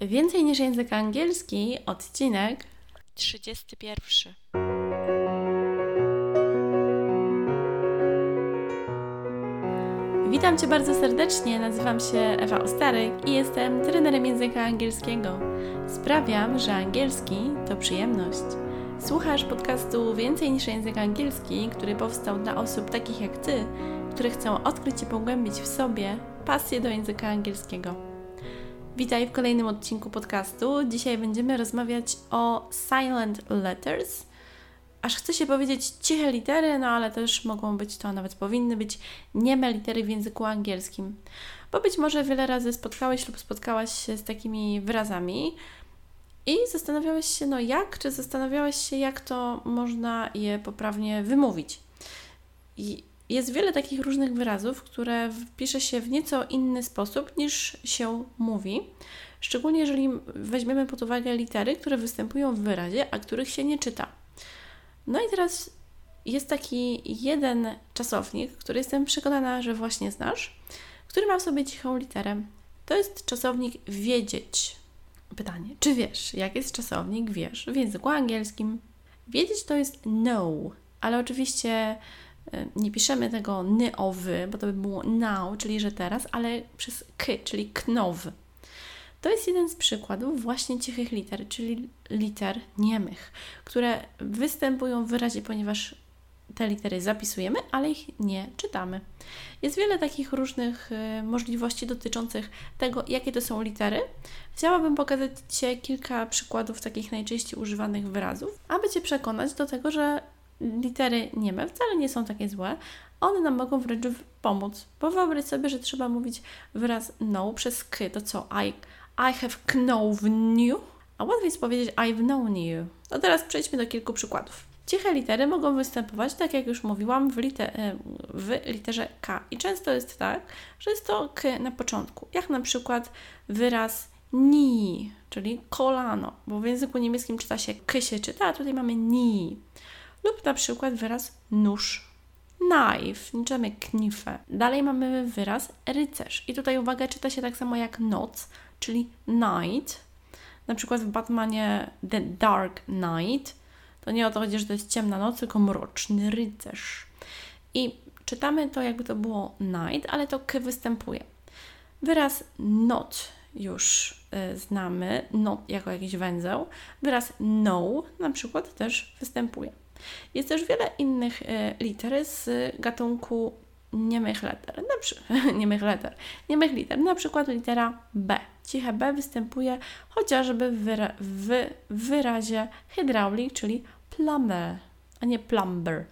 Więcej niż język angielski, odcinek 31. Witam Cię bardzo serdecznie, nazywam się Ewa Ostaryk i jestem trenerem języka angielskiego. Sprawiam, że angielski to przyjemność. Słuchasz podcastu Więcej niż język angielski, który powstał dla osób takich jak Ty, które chcą odkryć i pogłębić w sobie pasję do języka angielskiego. Witaj w kolejnym odcinku podcastu. Dzisiaj będziemy rozmawiać o silent letters. Aż chce się powiedzieć ciche litery, no ale też mogą być to, nawet powinny być nieme litery w języku angielskim. Bo być może wiele razy spotkałeś lub spotkałaś się z takimi wyrazami i zastanawiałeś się, no jak, czy zastanawiałeś się, jak to można je poprawnie wymówić. I jest wiele takich różnych wyrazów, które pisze się w nieco inny sposób niż się mówi. Szczególnie jeżeli weźmiemy pod uwagę litery, które występują w wyrazie, a których się nie czyta. No i teraz jest taki jeden czasownik, który jestem przekonana, że właśnie znasz, który ma w sobie cichą literę. To jest czasownik wiedzieć. Pytanie, czy wiesz, jak jest czasownik wiesz w języku angielskim? Wiedzieć to jest know, ale oczywiście nie piszemy tego nyowy, bo to by było now, czyli że teraz, ale przez k, czyli know. To jest jeden z przykładów właśnie cichych liter, czyli liter niemych, które występują w wyrazie, ponieważ te litery zapisujemy, ale ich nie czytamy. Jest wiele takich różnych y, możliwości dotyczących tego, jakie to są litery. Chciałabym pokazać Ci kilka przykładów takich najczęściej używanych wyrazów, aby Cię przekonać do tego, że litery nieme wcale nie są takie złe. One nam mogą wręcz pomóc. Bo wyobraź sobie, że trzeba mówić wyraz no przez k. To co? I, I have known you. A łatwiej jest powiedzieć I've known you. To teraz przejdźmy do kilku przykładów. Ciche litery mogą występować, tak jak już mówiłam, w, liter, e, w literze K. I często jest tak, że jest to K na początku. Jak na przykład wyraz ni, czyli kolano, bo w języku niemieckim czyta się K się czyta, a tutaj mamy ni lub na przykład wyraz nóż. Knife, nie czytamy knifę. Dalej mamy wyraz rycerz. I tutaj uwaga, czyta się tak samo jak noc, czyli night. Na przykład w Batmanie The Dark Knight to nie o to chodzi, że to jest ciemna noc, tylko mroczny rycerz. I czytamy to jakby to było night, ale to k występuje. Wyraz not już y, znamy, not jako jakiś węzeł. Wyraz no na przykład też występuje. Jest też wiele innych e, liter z gatunku niemych liter, na przy... niemych liter, niemych liter, na przykład litera B. Ciche B występuje chociażby w, wyra... w wyrazie hydraulik, czyli plumber, a nie plumber.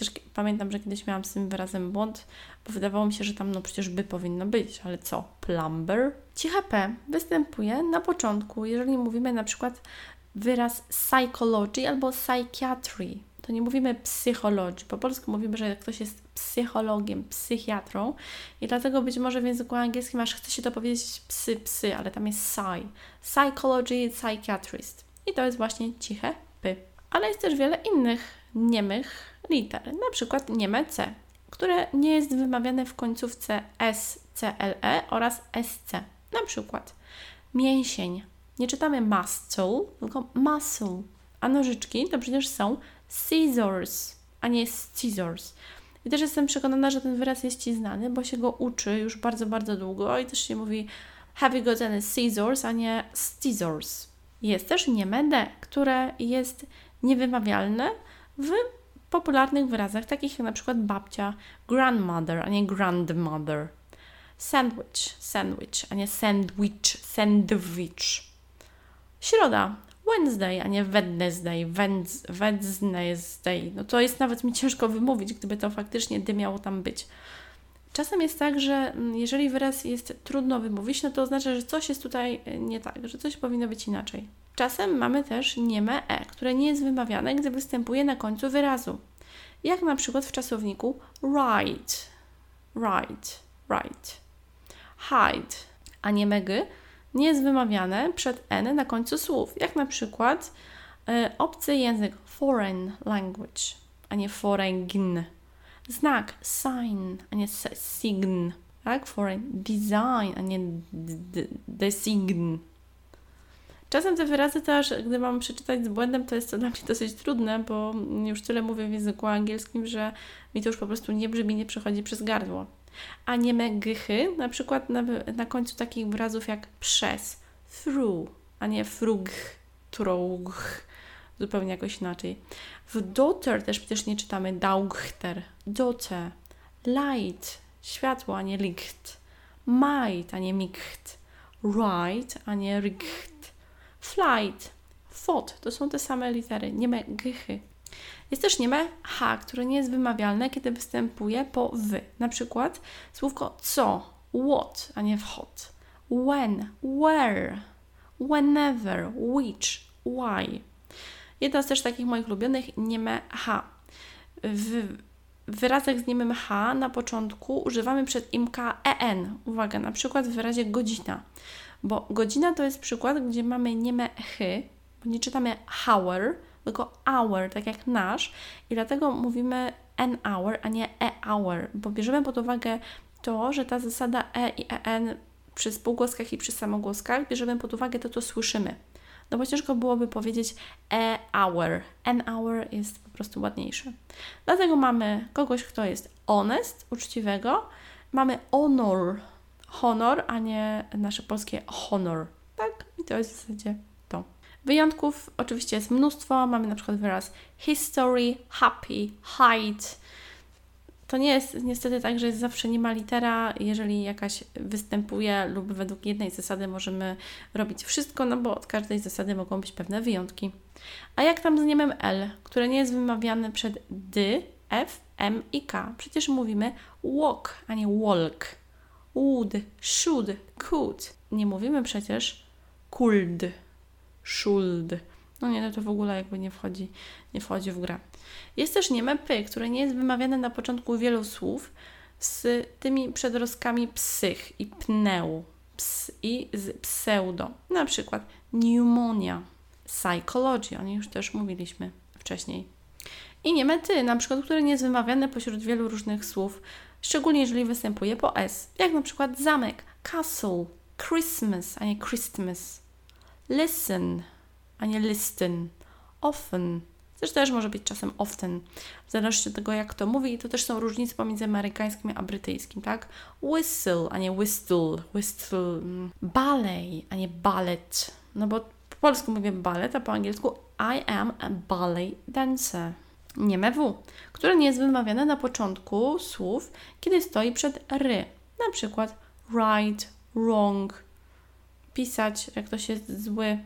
Też pamiętam, że kiedyś miałam z tym wyrazem błąd, bo wydawało mi się, że tam no przecież by powinno być, ale co? Plumber? Ciche P występuje na początku, jeżeli mówimy na przykład wyraz psychology albo psychiatry. To nie mówimy psychologii. Po polsku mówimy, że ktoś jest psychologiem, psychiatrą i dlatego być może w języku angielskim aż chce się to powiedzieć psy, psy, ale tam jest psy. Psychology, psychiatrist. I to jest właśnie ciche py. Ale jest też wiele innych niemych liter, na przykład nieme C, które nie jest wymawiane w końcówce S, C, L, E oraz SC. Na przykład mięsień, nie czytamy muscle, tylko muscle. A nożyczki to przecież są scissors, a nie scissors. I też jestem przekonana, że ten wyraz jest Ci znany, bo się go uczy już bardzo, bardzo długo i też się mówi have you got any scissors, a nie scissors. Jest też nieme D, które jest niewymawialne w popularnych wyrazach, takich jak na przykład babcia, grandmother, a nie grandmother. Sandwich, sandwich, a nie sandwich, sandwich. Środa, Wednesday, a nie Wednesday, Wednesday. No to jest nawet mi ciężko wymówić, gdyby to faktycznie dy miało tam być. Czasem jest tak, że mm, jeżeli wyraz jest trudno wymówić, no to oznacza, że coś jest tutaj e, nie tak, że coś powinno być inaczej. Czasem mamy też nieme e, które nie jest wymawiane, gdy występuje na końcu wyrazu. Jak na przykład w czasowniku right, right, right, hide, a nie mega nie jest wymawiane przed n na końcu słów, jak na przykład y, obcy język foreign language, a nie foreign. Znak sign, a nie sign, tak? Foreign design, a nie design. Czasem te wyrazy też, gdy mam przeczytać z błędem, to jest to dla mnie dosyć trudne, bo już tyle mówię w języku angielskim, że mi to już po prostu nie brzmi, nie przechodzi przez gardło. A nieme gychy, na przykład na, na końcu takich wyrazów jak przez, through, a nie frug, troug, zupełnie jakoś inaczej. W daughter też przecież nie czytamy daugchter, dote, light, światło, a nie licht, might, a nie micht, right, a nie richt, flight, thought, to są te same litery, nieme gychy. Jest też nieme H, które nie jest wymawialne, kiedy występuje po w. Na przykład słówko co, what, a nie what. When, where, whenever, which, why. Jedna z też takich moich ulubionych nieme H. W wyrazach z niemym H na początku używamy przed imka en. Uwaga, na przykład w wyrazie godzina. Bo godzina to jest przykład, gdzie mamy nieme chy, bo nie czytamy hour, tylko hour, tak jak nasz, i dlatego mówimy an hour, a nie e hour, bo bierzemy pod uwagę to, że ta zasada e i en przy spółgłoskach i przy samogłoskach bierzemy pod uwagę to, co słyszymy. No bo ciężko byłoby powiedzieć e hour. An hour jest po prostu ładniejsze. Dlatego mamy kogoś, kto jest honest, uczciwego. Mamy honor, honor, a nie nasze polskie honor. Tak? I to jest w zasadzie. Wyjątków oczywiście jest mnóstwo. Mamy na przykład wyraz history, happy, hide. To nie jest niestety tak, że jest zawsze nie ma litera. Jeżeli jakaś występuje lub według jednej zasady możemy robić wszystko, no bo od każdej zasady mogą być pewne wyjątki. A jak tam z niemem L, które nie jest wymawiane przed D, F, M i K? Przecież mówimy walk, a nie walk. Would, should, could. Nie mówimy przecież could schuld. No nie, no to w ogóle jakby nie wchodzi, nie wchodzi w grę. Jest też nieme py, które nie jest wymawiane na początku wielu słów z tymi przedrostkami psych i pneu ps i z pseudo. Na przykład pneumonia, psychology, o niej już też mówiliśmy wcześniej. I nieme ty, na przykład, które nie jest wymawiane pośród wielu różnych słów, szczególnie jeżeli występuje po s, jak na przykład zamek, castle, Christmas, a nie Christmas listen, a nie listen, often. Też też może być czasem often, w zależności od tego, jak to mówi. To też są różnice pomiędzy amerykańskim a brytyjskim, tak? Whistle, a nie whistle, whistle. Mm, ballet, a nie ballet. No bo po polsku mówię ballet, a po angielsku I am a ballet dancer. Nie w, które nie jest wymawiane na początku słów, kiedy stoi przed ry. Na przykład right, wrong, pisać, jak ktoś jest zły.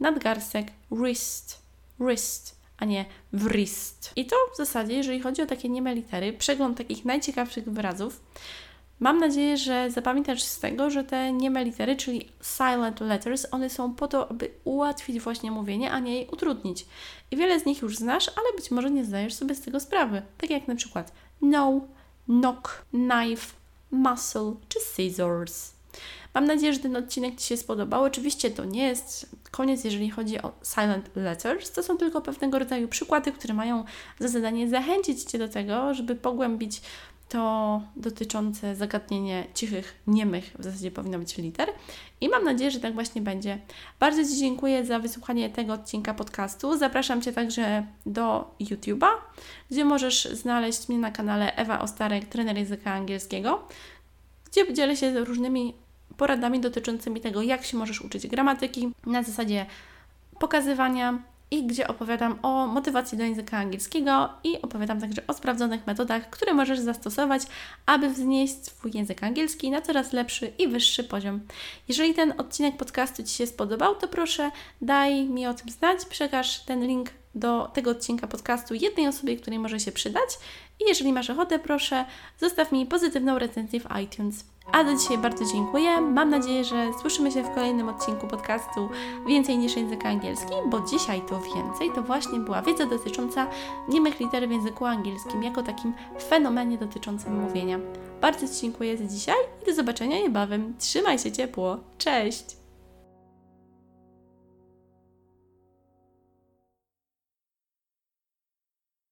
Nadgarstek wrist, wrist, a nie wrist. I to w zasadzie, jeżeli chodzi o takie nieme litery, przegląd takich najciekawszych wyrazów, Mam nadzieję, że zapamiętasz z tego, że te nieme litery, czyli silent letters, one są po to, aby ułatwić właśnie mówienie, a nie jej utrudnić. I wiele z nich już znasz, ale być może nie zdajesz sobie z tego sprawy. Tak jak na przykład no, knock, knife, muscle czy scissors. Mam nadzieję, że ten odcinek Ci się spodobał. Oczywiście to nie jest koniec, jeżeli chodzi o silent letters. To są tylko pewnego rodzaju przykłady, które mają za zadanie zachęcić Cię do tego, żeby pogłębić to dotyczące zagadnienia cichych, niemych, w zasadzie powinno być liter. I mam nadzieję, że tak właśnie będzie. Bardzo Ci dziękuję za wysłuchanie tego odcinka podcastu. Zapraszam Cię także do YouTube'a, gdzie możesz znaleźć mnie na kanale Ewa Ostarek, trener języka angielskiego, gdzie dzielę się różnymi poradami dotyczącymi tego, jak się możesz uczyć gramatyki na zasadzie pokazywania i gdzie opowiadam o motywacji do języka angielskiego i opowiadam także o sprawdzonych metodach, które możesz zastosować, aby wznieść swój język angielski na coraz lepszy i wyższy poziom. Jeżeli ten odcinek podcastu Ci się spodobał, to proszę daj mi o tym znać, przekaż ten link do tego odcinka podcastu jednej osobie, której może się przydać i jeżeli masz ochotę, proszę zostaw mi pozytywną recenzję w iTunes. A do dzisiaj bardzo dziękuję. Mam nadzieję, że słyszymy się w kolejnym odcinku podcastu Więcej niż język angielski, bo dzisiaj to więcej to właśnie była wiedza dotycząca niemych liter w języku angielskim, jako takim fenomenie dotyczącym mówienia. Bardzo Ci dziękuję za dzisiaj i do zobaczenia niebawem. Trzymaj się ciepło. Cześć!